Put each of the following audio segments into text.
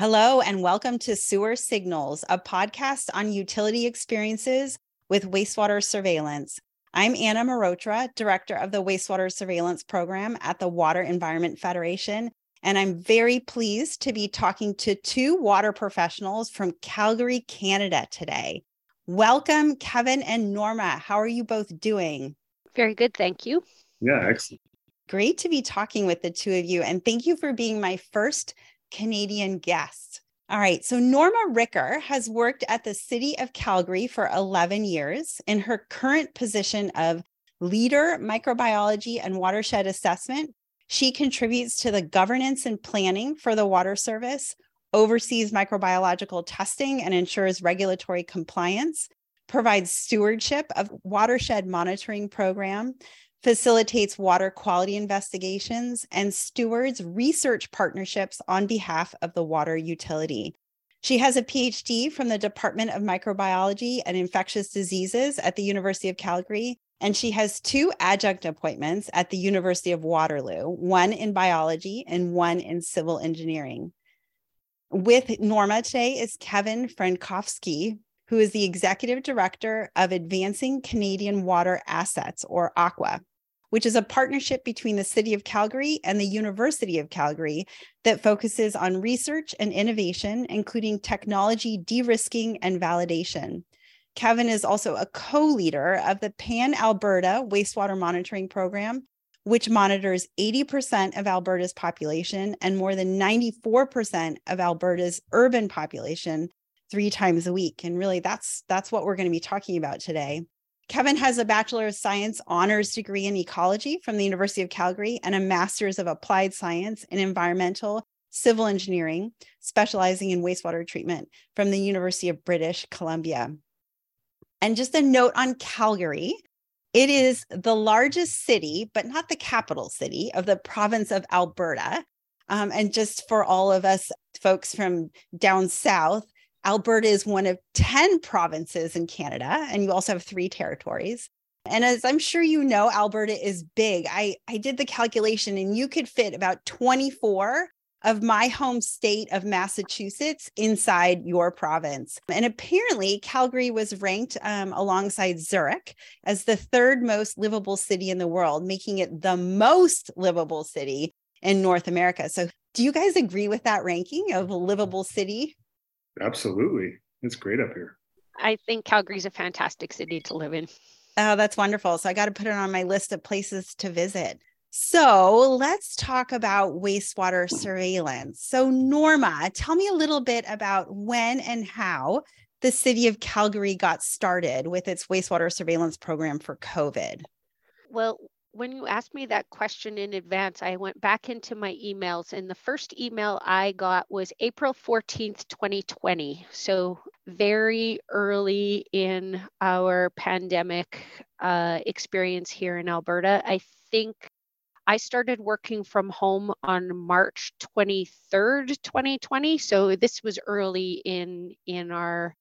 Hello, and welcome to Sewer Signals, a podcast on utility experiences with wastewater surveillance. I'm Anna Mehrotra, Director of the Wastewater Surveillance Program at the Water Environment Federation, and I'm very pleased to be talking to two water professionals from Calgary, Canada today. Welcome, Kevin and Norma. How are you both doing? Very good, thank you. Yeah, excellent. Great to be talking with the two of you, and thank you for being my first Canadian guest. All right. So Norma Ruecker has worked at the city of Calgary for 11 years in her current position of leader microbiology and watershed assessment. She contributes to the governance and planning for the water service, oversees microbiological testing and ensures regulatory compliance, provides stewardship of watershed monitoring program, facilitates water quality investigations, and stewards research partnerships on behalf of the water utility. She has a PhD from the Department of Microbiology and Infectious Diseases at the University of Calgary, and she has two adjunct appointments at the University of Waterloo, one in biology and one in civil engineering. With Norma today is Kevin Frankowski, who is the Executive Director of Advancing Canadian Water Assets, or ACWA, which is a partnership between the City of Calgary and the University of Calgary that focuses on research and innovation, including technology de risking and validation. Kevin is also a co leader of the Pan Alberta Wastewater Monitoring Program, which monitors 80% of Alberta's population and more than 94% of Alberta's urban population three times a week and really that's that's what we're going to be talking about today kevin has a bachelor of science honors degree in ecology from the university of calgary and a master's of applied science in environmental civil engineering specializing in wastewater treatment from the university of british columbia. And just a note on calgary it is the largest city but not the capital city of the province of alberta. Um, and just for all of us folks from down south Alberta is one of 10 provinces in Canada, and you also have three territories. And as I'm sure you know, Alberta is big. I, I did the calculation, and you could fit about 24 of my home state of Massachusetts inside your province. And apparently, Calgary was ranked um, alongside Zurich as the third most livable city in the world, making it the most livable city in North America. So, do you guys agree with that ranking of livable city? Absolutely. It's great up here. I think Calgary's a fantastic city to live in. Oh, that's wonderful. So I got to put it on my list of places to visit. So let's talk about wastewater surveillance. So, Norma, tell me a little bit about when and how the city of Calgary got started with its wastewater surveillance program for COVID. Well, when you asked me that question in advance, I went back into my emails, and the first email I got was April 14th, 2020. So, very early in our pandemic uh, experience here in Alberta. I think I started working from home on March 23rd, 2020. So, this was early in, in our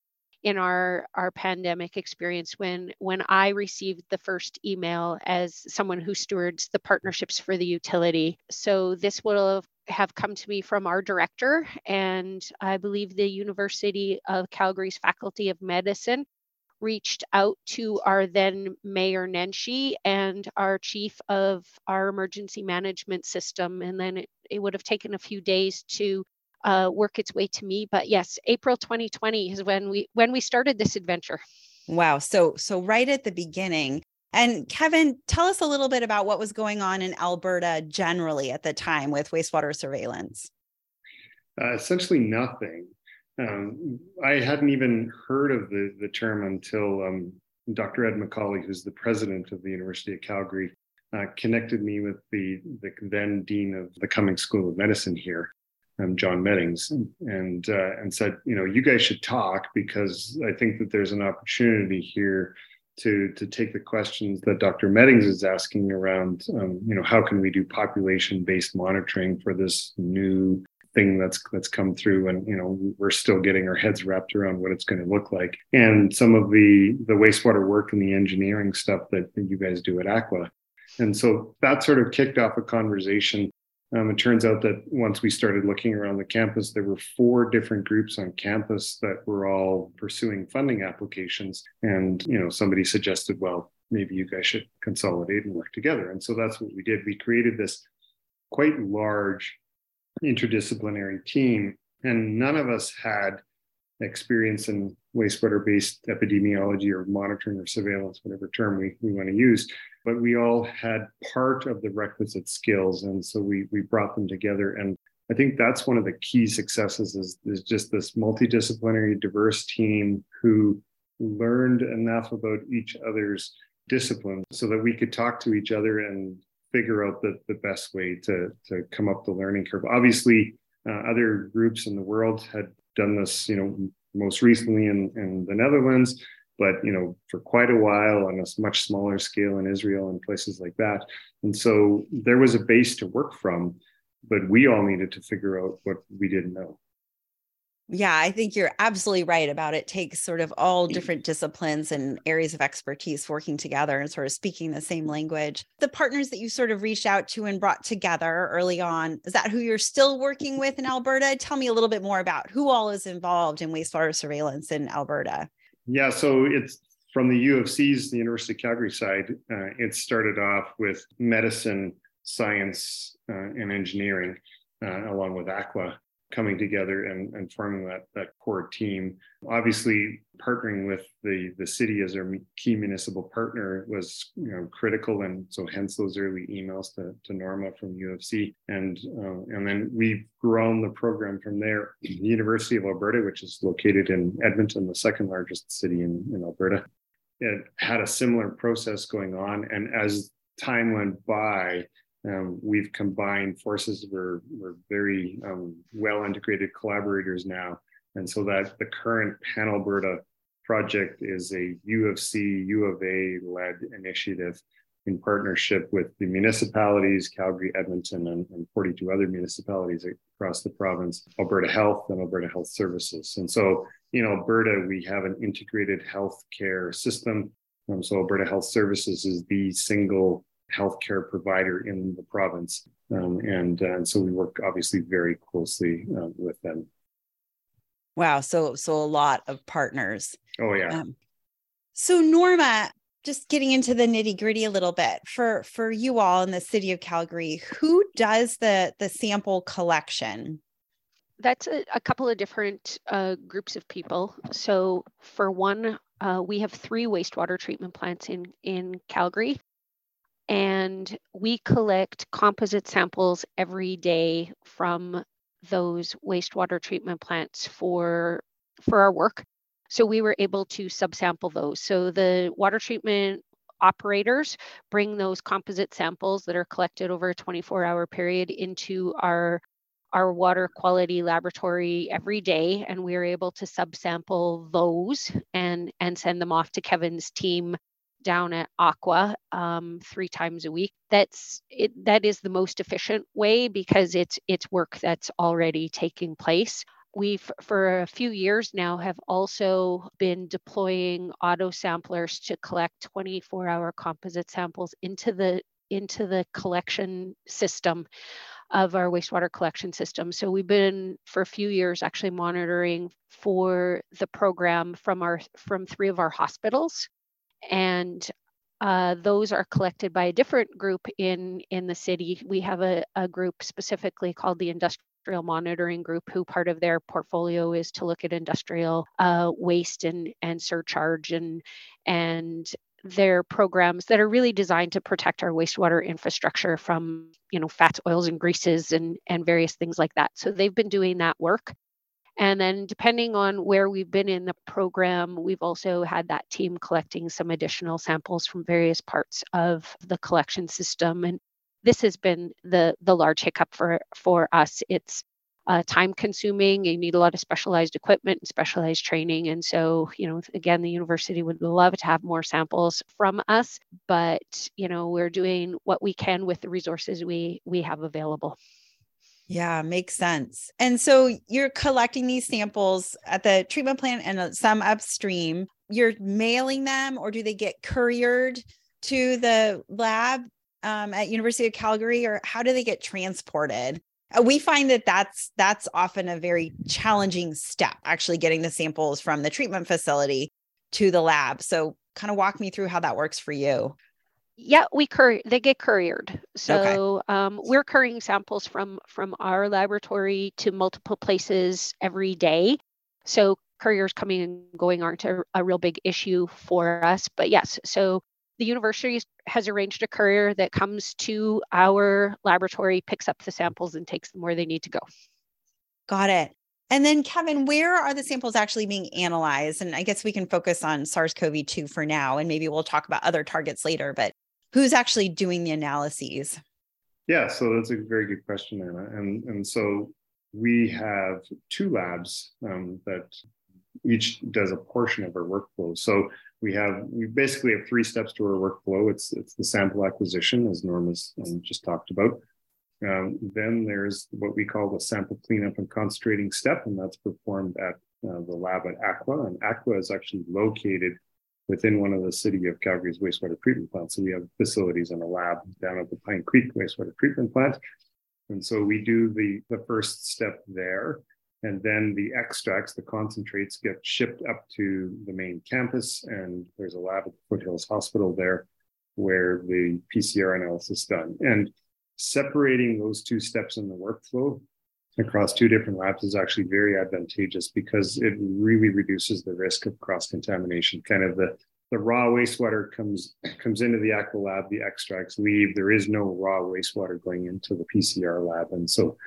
in our our pandemic experience when when I received the first email as someone who stewards the partnerships for the utility. So this will have come to me from our director and I believe the University of Calgary's Faculty of Medicine reached out to our then Mayor Nenshi and our chief of our emergency management system. And then it, it would have taken a few days to uh, work its way to me. But yes, April 2020 is when we when we started this adventure. Wow. So so right at the beginning. And Kevin, tell us a little bit about what was going on in Alberta generally at the time with wastewater surveillance. Uh, essentially nothing. Um, I hadn't even heard of the, the term until um, Dr. Ed McCauley, who's the president of the University of Calgary, uh, connected me with the, the then dean of the Cummings School of Medicine here um, John Meddings, and uh, and said, you know, you guys should talk because I think that there's an opportunity here to to take the questions that Dr. Meddings is asking around, um, you know, how can we do population based monitoring for this new thing that's that's come through and you know we're still getting our heads wrapped around what it's going to look like and some of the the wastewater work and the engineering stuff that, that you guys do at ACWA. and so that sort of kicked off a conversation Um, it turns out that once we started looking around the campus, there were four different groups on campus that were all pursuing funding applications. And, you know, somebody suggested, well, maybe you guys should consolidate and work together. And so that's what we did. We created this quite large interdisciplinary team, and none of us had experience in wastewater based epidemiology or monitoring or surveillance, whatever term we, we want to use. But we all had part of the requisite skills. And so we, we brought them together. And I think that's one of the key successes is, is just this multidisciplinary, diverse team who learned enough about each other's discipline so that we could talk to each other and figure out the, the best way to, to come up the learning curve. Obviously, uh, other groups in the world had done this, you know, most recently in, in the Netherlands, but you know, for quite a while on a much smaller scale in Israel and places like that. And so there was a base to work from, but we all needed to figure out what we didn't know. Yeah, I think you're absolutely right about it takes sort of all different disciplines and areas of expertise working together and sort of speaking the same language. The partners that you sort of reached out to and brought together early on, is that who you're still working with in Alberta? Tell me a little bit more about who all is involved in wastewater surveillance in Alberta. Yeah, so it's from the U of C's, the University of Calgary side, uh, it started off with medicine, science, uh, and engineering, uh, along with ACWA coming together and, and forming that, that core team. Obviously, partnering with the, the city as our key municipal partner was you know, critical. And so hence those early emails to, to Norma from U of C. And, uh, and then we've grown the program from there. The University of Alberta, which is located in Edmonton, the second largest city in, in Alberta, it had a similar process going on. And as time went by, um, we've combined forces. We're, we're very um, well integrated collaborators now. And so that the current Pan Alberta project is a U of C, U of A led initiative in partnership with the municipalities, Calgary, Edmonton, and, and 42 other municipalities across the province, Alberta Health and Alberta Health Services. And so in Alberta, we have an integrated healthcare system. Um, so Alberta Health Services is the single healthcare provider in the province. Um, and, uh, and so we work obviously very closely uh, with them. Wow. So, so a lot of partners. Oh yeah. Um, so Norma, just getting into the nitty gritty a little bit for, for you all in the city of Calgary, who does the, the sample collection? That's a, a couple of different uh, groups of people. So for one, uh, we have three wastewater treatment plants in, in Calgary and we collect composite samples every day from those wastewater treatment plants for for our work. So we were able to subsample those. So the water treatment operators bring those composite samples that are collected over a 24 hour period into our our water quality laboratory every day and we are able to subsample those and and send them off to kevin's team down at ACWA um, three times a week. That's it. That is the most efficient way because it's it's work that's already taking place. We've for a few years now have also been deploying auto samplers to collect 24-hour composite samples into the into the collection system of our wastewater collection system. So we've been for a few years actually monitoring for the program from our from three of our hospitals and uh, those are collected by a different group in in the city. We have a, a group specifically called the Industrial Monitoring Group, who part of their portfolio is to look at industrial uh, waste and and surcharge and and their programs that are really designed to protect our wastewater infrastructure from you know fats oils and greases and and various things like that so they've been doing that work and then, depending on where we've been in the program, we've also had that team collecting some additional samples from various parts of the collection system. And this has been the, the large hiccup for, for us. It's uh, time consuming. You need a lot of specialized equipment and specialized training. And so, you know, again, the university would love to have more samples from us, but, you know, we're doing what we can with the resources we, we have available. Yeah, makes sense. And so you're collecting these samples at the treatment plant and uh, some upstream. You're mailing them, or do they get couriered to the lab? um, at University of Calgary, or how do they get transported? Uh, we find that that's that's often a very challenging step, actually getting the samples from the treatment facility to the lab. So, kind of walk me through how that works for you. Yeah, we courier. They get couriered. So okay. um, we're currying samples from from our laboratory to multiple places every day. So couriers coming and going aren't a, a real big issue for us. But yes, so the university has arranged a courier that comes to our laboratory, picks up the samples, and takes them where they need to go. Got it. And then, Kevin, where are the samples actually being analyzed? And I guess we can focus on SARS CoV 2 for now, and maybe we'll talk about other targets later. But who's actually doing the analyses? Yeah, so that's a very good question, Anna. And, and so we have two labs um, that each does a portion of our workflow. So we have we basically have three steps to our workflow. It's it's the sample acquisition, as Norma's um, just talked about. Um, then there's what we call the sample cleanup and concentrating step, and that's performed at uh, the lab at ACWA. And ACWA is actually located within one of the city of Calgary's wastewater treatment plants. So we have facilities and a lab down at the Pine Creek wastewater treatment plant. And so we do the, the first step there. And then the extracts, the concentrates, get shipped up to the main campus. And there's a lab at the Foothills Hospital there where the PCR analysis is done. And separating those two steps in the workflow across two different labs is actually very advantageous because it really reduces the risk of cross contamination. Kind of the the raw wastewater comes comes into the ACWA lab, the extracts leave. There is no raw wastewater going into the PCR lab, and so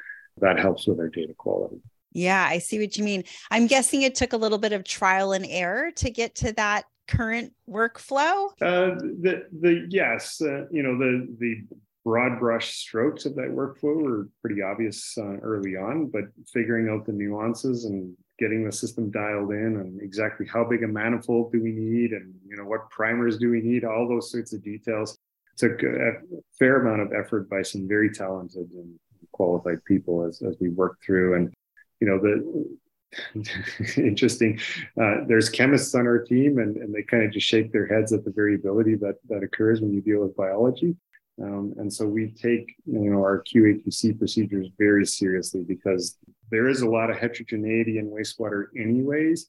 that helps with our data quality. Yeah, I see what you mean. I'm guessing it took a little bit of trial and error to get to that current workflow. Uh, the the yes, uh, you know the the broad brush strokes of that workflow were pretty obvious uh, early on, but figuring out the nuances and getting the system dialed in and exactly how big a manifold do we need and you know what primers do we need, all those sorts of details took a fair amount of effort by some very talented and qualified people as, as we worked through. And you know the interesting uh, there's chemists on our team and, and they kind of just shake their heads at the variability that that occurs when you deal with biology um, and so we take you know our QA/QC procedures very seriously because there is a lot of heterogeneity in wastewater anyways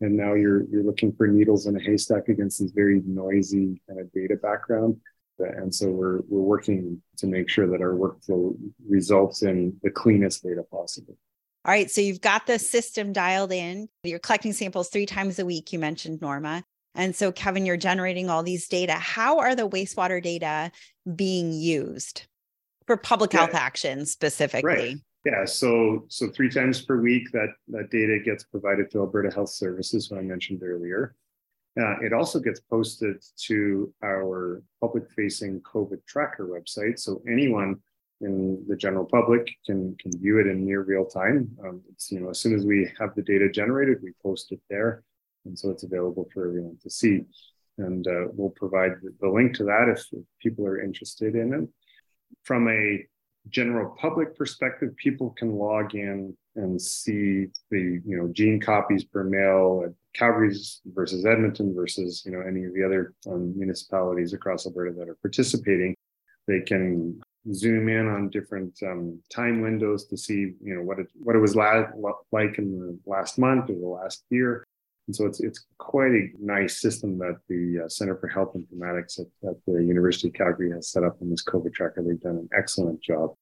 and now you're you're looking for needles in a haystack against this very noisy kind of data background and so we're we're working to make sure that our workflow results in the cleanest data possible all right. So you've got the system dialed in. You're collecting samples three times a week, you mentioned, Norma. And so, Kevin, you're generating all these data. How are the wastewater data being used for public health yeah. action specifically? Right. Yeah, so so three times per week that that data gets provided to Alberta Health Services, what I mentioned earlier. Uh, it also gets posted to our public-facing COVID tracker website. So anyone in the general public can can view it in near real time. Um, it's you know as soon as we have the data generated, we post it there, and so it's available for everyone to see. And uh, we'll provide the link to that if, people are interested in it. From a general public perspective, people can log in and see the you know gene copies per mil at Calgary's versus Edmonton versus you know any of the other um, municipalities across Alberta that are participating. They can zoom in on different um, time windows to see you know what it what it was la- like in the last month or the last year and so it's it's quite a nice system that the uh, center for health informatics at, at, the university of calgary has set up in this covid tracker. They've done an excellent job.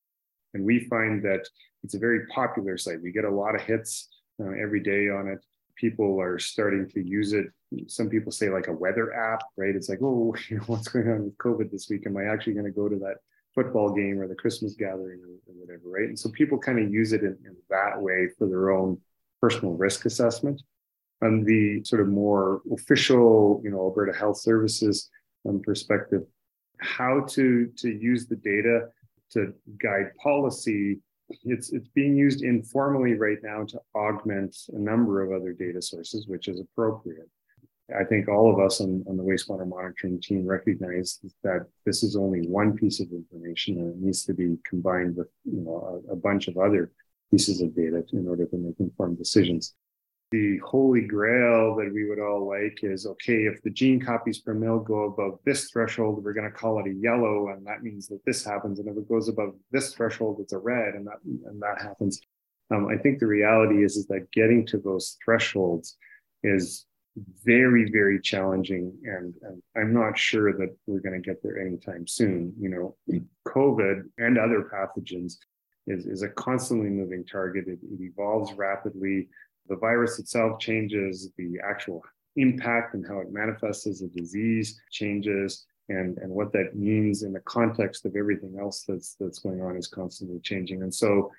And we find that it's a very popular site. We get a lot of hits uh, every day on it. People are starting to use it. Some people say like a weather app right? It's like oh what's going on with covid this week? Am i actually going to go to that football game or the Christmas gathering or, or whatever, right? And so people kind of use it in, in, that way for their own personal risk assessment. On the sort of more official, you know, Alberta Health Services um, perspective, how to to use the data to guide policy. It's it's being used informally right now to augment a number of other data sources, which is appropriate. I think all of us on, on the wastewater monitoring team recognize that this is only one piece of information and it needs to be combined with you know a, a bunch of other pieces of data in order to make informed decisions. The holy grail that we would all like is okay, if the gene copies per mil go above this threshold, we're going to call it a yellow, and that means that this happens. And if it goes above this threshold, it's a red, and that and that happens. Um, I think the reality is is that getting to those thresholds is very very challenging, and, and I'm not sure that we're going to get there anytime soon. You know, COVID and other pathogens is, is a constantly moving target. It, it evolves rapidly the virus itself changes, the actual impact and how it manifests as a disease changes, and, and what that means in the context of everything else that's that's going on is constantly changing. And so,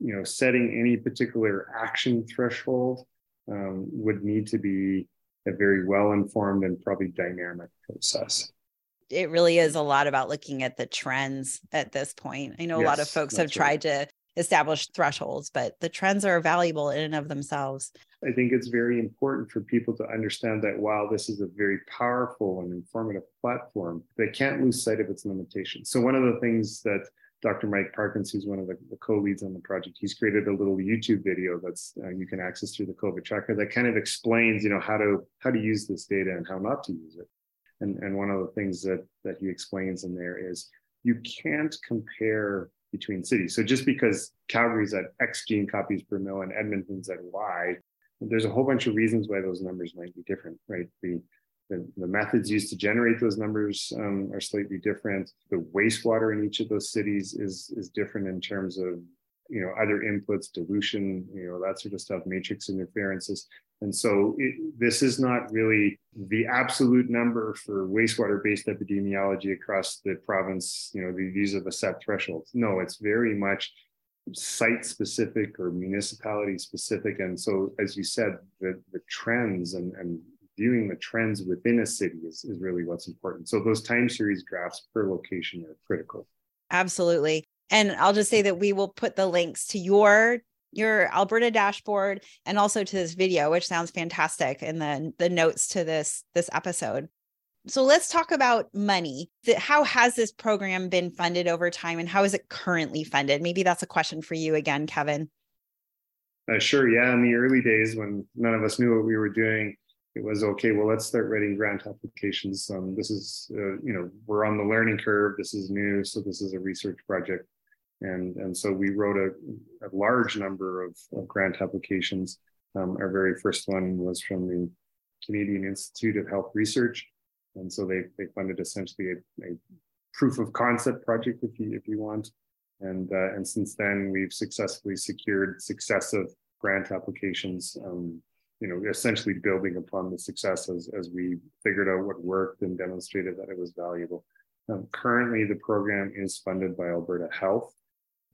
you know, setting any particular action threshold um, would need to be a very well informed and probably dynamic process it really is a lot about looking at the trends at this point. I know yes, a lot of folks have tried right. to established thresholds, but the trends are valuable in and of themselves. I think it's very important for people to understand that while this is a very powerful and informative platform, they can't lose sight of its limitations. So, one of the things that Dr. Mike Parkins, who's one of the, the co-leads on the project, he's created a little YouTube video that's uh, you can access through the COVID tracker that kind of explains, you know, how to how to use this data and how not to use it. And and one of the things that that he explains in there is you can't compare between cities. So just because Calgary's at X gene copies per mil and Edmonton's at Y, there's a whole bunch of reasons why those numbers might be different, right? The the, the methods used to generate those numbers um, are slightly different. The wastewater in each of those cities is is different in terms of you know other inputs, dilution, you know that sort of stuff, matrix interferences. And so it, this is not really the absolute number for wastewater based epidemiology across the province. You know, the, these are the set thresholds. No, it's very much site specific or municipality specific. And so, as you said, the, the trends and, and viewing the trends within a city is, is really what's important. So, those time series graphs per location are critical. Absolutely. And I'll just say that we will put the links to your your Alberta dashboard and also to this video, which sounds fantastic, and then the notes to this this episode. So let's talk about money. How has this program been funded over time, and how is it currently funded? Maybe that's a question for you again, Kevin. Uh, sure. Yeah. In the early days, when none of us knew what we were doing, it was okay. Well, let's start writing grant applications. Um, this is, uh, you know, we're on the learning curve. This is new, so this is a research project and, and so we wrote a, a large number of, of grant applications. Um, our very first one was from the Canadian Institute of Health Research. And so they, they funded essentially a, a proof of concept project, if you, if you want. And, uh, and since then, we've successfully secured successive grant applications, um, you know, essentially building upon the success as, as we figured out what worked and demonstrated that it was valuable. Um, currently, the program is funded by Alberta Health,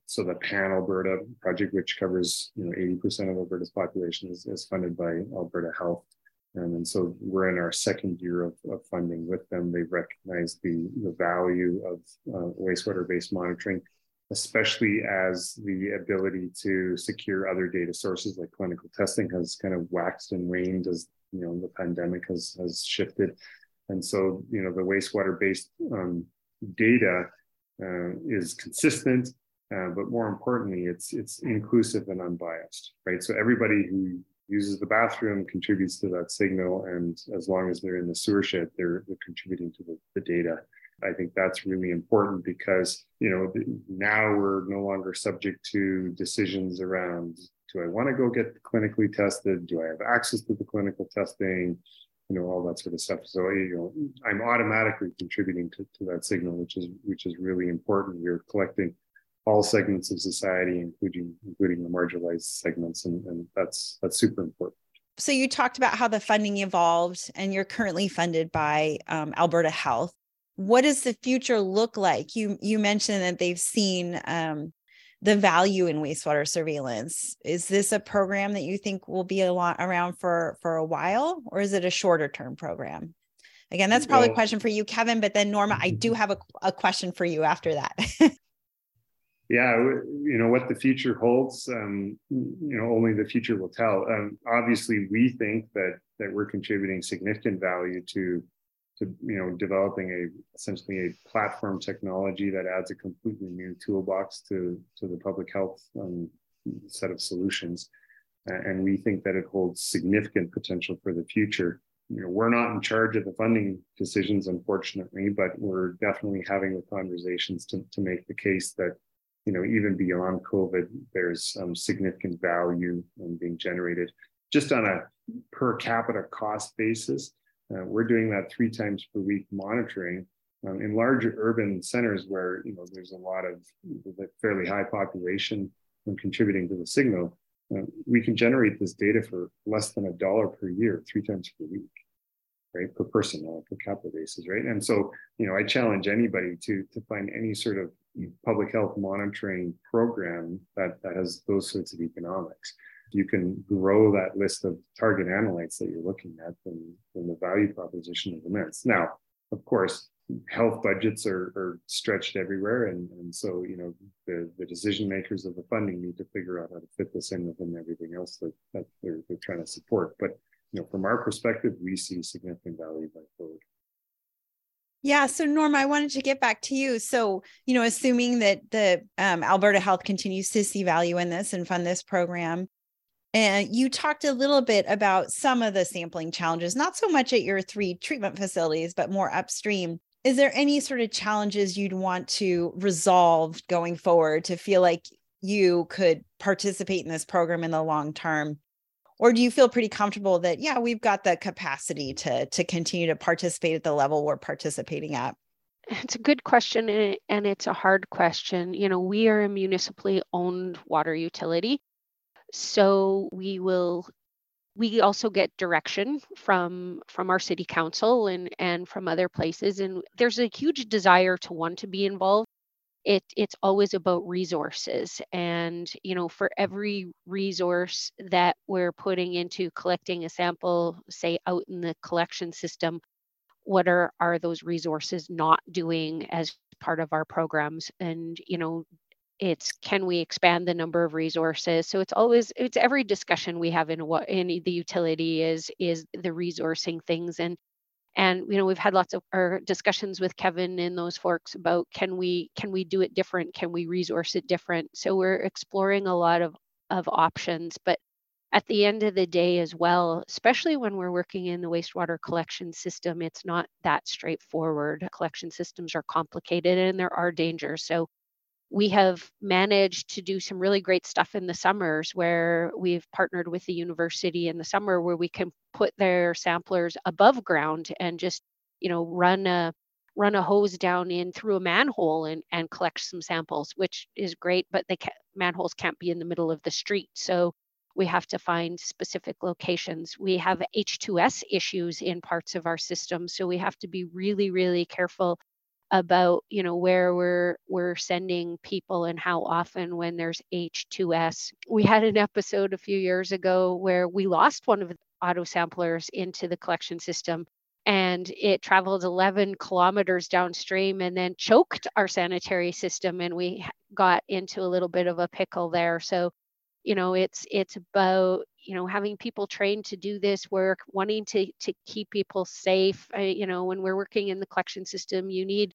so the Pan Alberta project, which covers you know 80% of Alberta's population, is, is funded by Alberta Health. And so we're in our second year of, of funding with them. They've recognized the, the value of uh, wastewater-based monitoring, especially as the ability to secure other data sources like clinical testing has kind of waxed and waned as you know the pandemic has has shifted. And so you know the wastewater-based um, data uh, is consistent uh, but more importantly, it's it's inclusive and unbiased, right? So everybody who uses the bathroom contributes to that signal, and as long as they're in the sewer shed, they're, they're contributing to the, the data. I think that's really important because you know now we're no longer subject to decisions around do I want to go get clinically tested? Do I have access to the clinical testing? You know, all that sort of stuff. So you know, I'm automatically contributing to, to that signal, which is which is really important. We're collecting all segments of society, including including the marginalized segments, and, and that's that's super important. So you talked about how the funding evolved, and you're currently funded by um, Alberta Health. What does the future look like? You you mentioned that they've seen um, the value in wastewater surveillance. Is this a program that you think will be a lot around for for a while, or is it a shorter term program? Again, that's probably well, a question for you, Kevin. But then Norma, I do have a, a question for you after that. yeah, you know what the future holds. Um, you know, only the future will tell. Um, obviously, we think that that we're contributing significant value to to you know developing a essentially a platform technology that adds a completely new toolbox to to the public health um, set of solutions. and we think that it holds significant potential for the future. You know, we're not in charge of the funding decisions, unfortunately, but we're definitely having the conversations to, to make the case that, you know, even beyond COVID, there's um, significant value um, being generated just on a per capita cost basis. Uh, we're doing that three times per week monitoring um, in larger urban centers where you know there's a lot of fairly high population contributing to the signal uh, we can generate this data for less than a dollar per year, three times per week, right, per person on per capita basis, right? And so, you know, I challenge anybody to to find any sort of public health monitoring program that, that has those sorts of economics. You can grow that list of target analytes that you're looking at, then, then the value proposition is immense. Now, of course, health budgets are, are stretched everywhere and, and so you know the, the decision makers of the funding need to figure out how to fit this in within everything else that, that they're, they're trying to support but you know from our perspective we see significant value going forward yeah. So, Norma, I wanted to get back to you. So, you know, assuming that the um, Alberta Health continues to see value in this and fund this program, and you talked a little bit about some of the sampling challenges, not so much at your three treatment facilities, but more upstream is there any sort of challenges you'd want to resolve going forward to feel like you could participate in this program in the long term or do you feel pretty comfortable that yeah we've got the capacity to to continue to participate at the level we're participating at? It's a good question eh, and it's a hard question. You know we are a municipally owned water utility so we will we also get direction from from our city council and and from other places and there's a huge desire to want to be involved it it's always about resources and you know for every resource that we're putting into collecting a sample say out in the collection system what are are those resources not doing as part of our programs? And you know it's can we expand the number of resources? So it's always it's every discussion we have in what in the utility is is the resourcing things and and you know we've had lots of our discussions with kevin and those folks about can we can we do it different? Can we resource it different? So we're exploring a lot of of options but at the end of the day as well especially when we're working in the wastewater collection system it's not that straightforward. Collection systems are complicated and there are dangers so we have managed to do some really great stuff in the summers where we've partnered with the university in the summer where we can put their samplers above ground and just you know run a run a hose down in through a manhole and, and collect some samples which is great but the manholes can't be in the middle of the street. So we have to find specific locations. We have h2s issues in parts of our system so we have to be really really careful about you know where we're we're sending people and how often when there's H2S. We had an episode a few years ago where we lost one of the auto samplers into the collection system and it traveled 11 kilometers downstream and then choked our sanitary system and we got into a little bit of a pickle there so you know it's it's about you know having people trained to do this work wanting to to keep people safe uh, you know when we're working in the collection system you need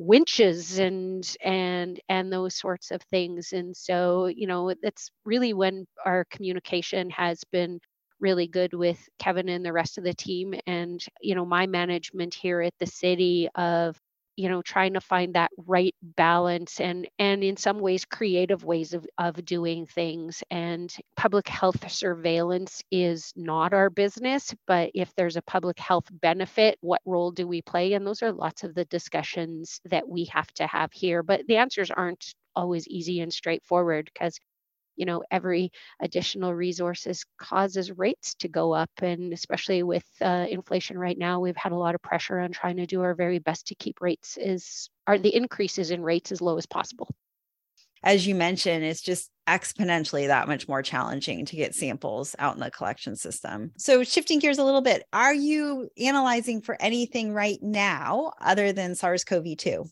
winches and and and those sorts of things and so you know that's really when our communication has been really good with Kevin and the rest of the team and you know my management here at the city of you know trying to find that right balance and and in some ways creative ways of, of doing things. And public health surveillance is not our business but if there's a public health benefit what role do we play? And those are lots of the discussions that we have to have here. But the answers aren't always easy and straightforward because you know every additional resources causes rates to go up and especially with uh, inflation right now we've had a lot of pressure on trying to do our very best to keep rates is are the increases in rates as low as possible as you mentioned, it's just exponentially that much more challenging to get samples out in the collection system. So, shifting gears a little bit, are you analyzing for anything right now other than SARS CoV 2?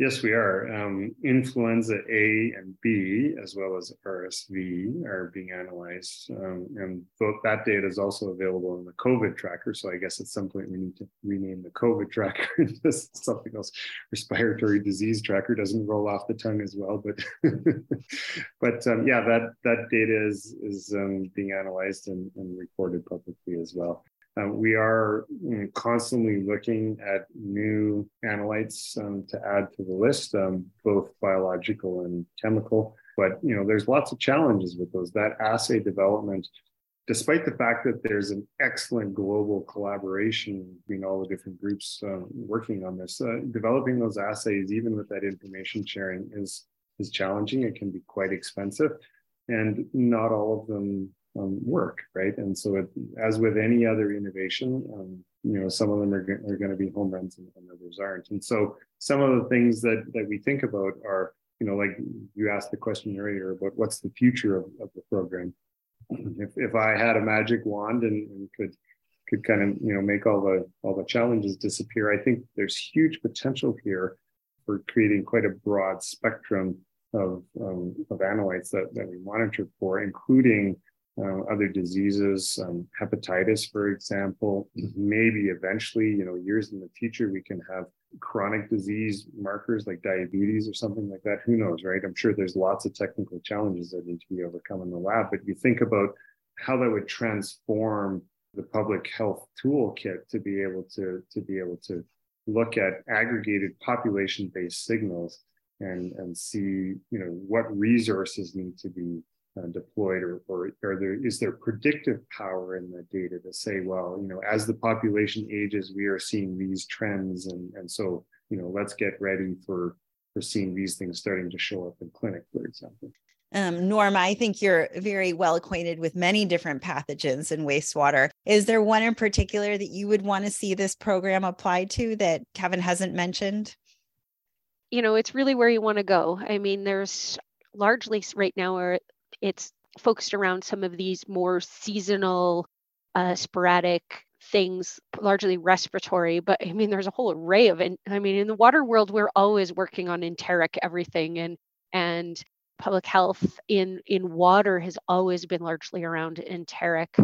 Yes, we are. Um, influenza A and B, as well as RSV, are being analyzed. Um, and that data is also available in the COVID tracker. So I guess at some point we need to rename the COVID tracker into something else. Respiratory disease tracker doesn't roll off the tongue as well. But but um, yeah, that, that data is, is um, being analyzed and, and reported publicly as well. Uh, we are constantly looking at new analytes um, to add to the list, um, both biological and chemical. But you know, there's lots of challenges with those. That assay development, despite the fact that there's an excellent global collaboration between all the different groups uh, working on this, uh, developing those assays, even with that information sharing, is is challenging. It can be quite expensive, and not all of them um, work, right? And so, it, as with any other innovation, um, you know, some of them are, are going to be home runs and, and, others aren't. And so, some of the things that that we think about are, you know, like you asked the question earlier about what's the future of, of the program. If, if I had a magic wand and, and could could kind of you know make all the all the challenges disappear, I think there's huge potential here for creating quite a broad spectrum of, um, of analytes that, that we monitor for, including uh, other diseases, um, hepatitis, for example. Maybe eventually, you know, years in the future, we can have chronic disease markers like diabetes or something like that. Who knows, right? I'm sure there's lots of technical challenges that need to be overcome in the lab, but you think about how that would transform the public health toolkit to be able to to be able to look at aggregated population-based signals and and see you know what resources need to be uh, deployed or, or, or there, is there predictive power in the data to say, well, you know, as the population ages, we are seeing these trends. And, and so, you know, let's get ready for, for seeing these things starting to show up in clinic, for example. Um, Norma, I think you're very well acquainted with many different pathogens in wastewater. Is there one in particular that you would want to see this program applied to that Kevin hasn't mentioned? You know, it's really where you want to go. I mean, there's largely right now are it's focused around some of these more seasonal, uh, sporadic things, largely respiratory. But I mean, there's a whole array of it. I mean, in the water world, we're always working on enteric everything, and and public health in in water has always been largely around enteric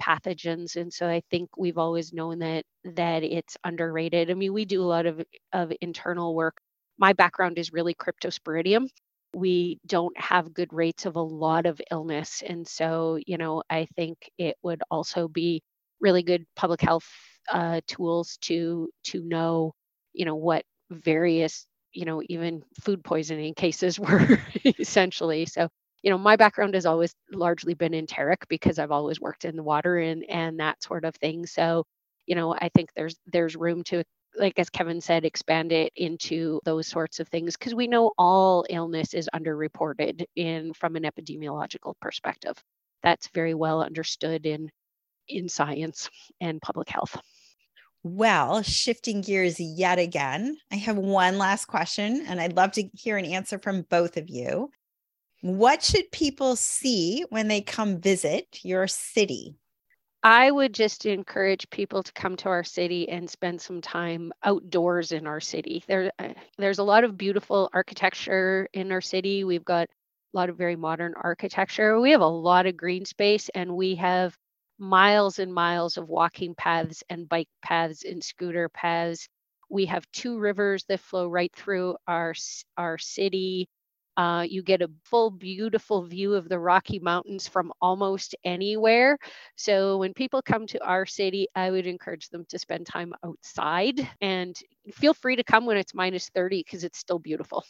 pathogens and so i think we've always known that that it's underrated i mean we do a lot of of internal work my background is really cryptosporidium we don't have good rates of a lot of illness. And so, you know, I think it would also be really good public health uh, tools to to know, you know, what various, you know, even food poisoning cases were essentially. So, you know, my background has always largely been enteric because I've always worked in the water and and that sort of thing. So, you know, I think there's there's room to like as Kevin said, expand it into those sorts of things because we know all illness is underreported in from an epidemiological perspective. That's very well understood in in science and public health. Well, shifting gears yet again, I have one last question and I'd love to hear an answer from both of you. What should people see when they come visit your city? I would just encourage people to come to our city and spend some time outdoors in our city. There, uh, there's a lot of beautiful architecture in our city. We've got a lot of very modern architecture. We have a lot of green space, and we have miles and miles of walking paths and bike paths and scooter paths. We have two rivers that flow right through our our city. Uh, you get a full, beautiful view of the Rocky Mountains from almost anywhere. So when people come to our city, I would encourage them to spend time outside and feel free to come when it's minus 30 because it's still beautiful.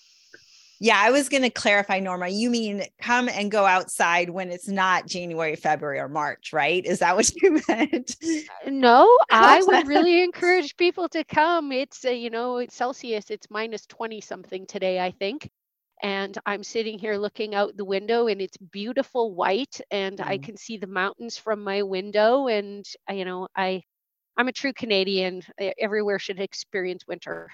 Yeah, I was going to clarify, Norma. You mean come and go outside when it's not January, February, or March, right? Is that what you meant? Uh, no, I would really encourage people to come. It's, uh, you know, it's Celsius, it's minus 20 something today, I think and I'm sitting here looking out the window and it's beautiful white and mm. I mm-hmm. can see the mountains from my window and uh, you know I I'm a true Canadian everywhere should experience winter.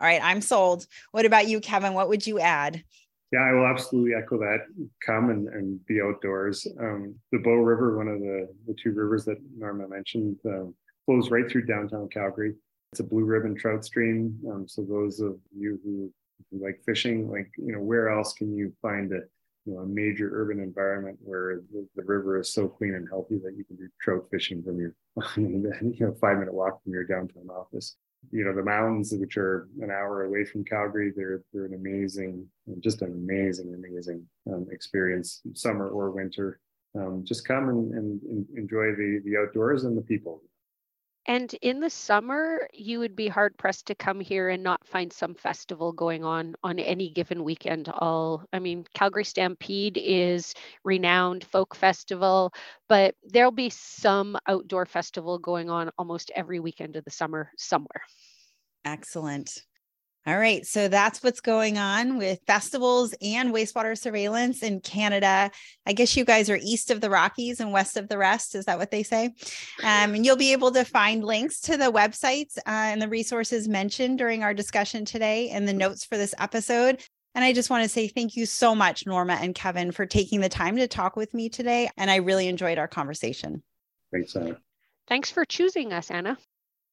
All right, I'm sold. What about you Kevin? What would you add? Yeah, I will absolutely echo that. Come and, and be outdoors. Um, the Bow River, one of the, the two rivers that Norma mentioned, um, flows right through downtown Calgary. It's a blue ribbon trout stream. Um, so those of you who like fishing, like you know, where else can you find a you know a major urban environment where the, the river is so clean and healthy that you can do trout fishing from your you know five minute walk from your downtown office. You know the mountains, which are an hour away from Calgary, they're they're an amazing, just an amazing, amazing um, experience, summer or winter. Um, just come and, and, and enjoy the the outdoors and the people. And in the summer, you would be hard pressed to come here and not find some festival going on on any given weekend. All, I mean, Calgary Stampede is renowned folk festival, but there'll be some outdoor festival going on almost every weekend of the summer somewhere. Excellent. All right. So that's what's going on with festivals and wastewater surveillance in Canada. I guess you guys are east of the Rockies and west of the rest. Is that what they say? Um, and you'll be able to find links to the websites uh, and the resources mentioned during our discussion today and the notes for this episode. And I just want to say thank you so much, Norma and Kevin, for taking the time to talk with me today. And I really enjoyed our conversation. Thanks, Anna. Thanks for choosing us, Anna.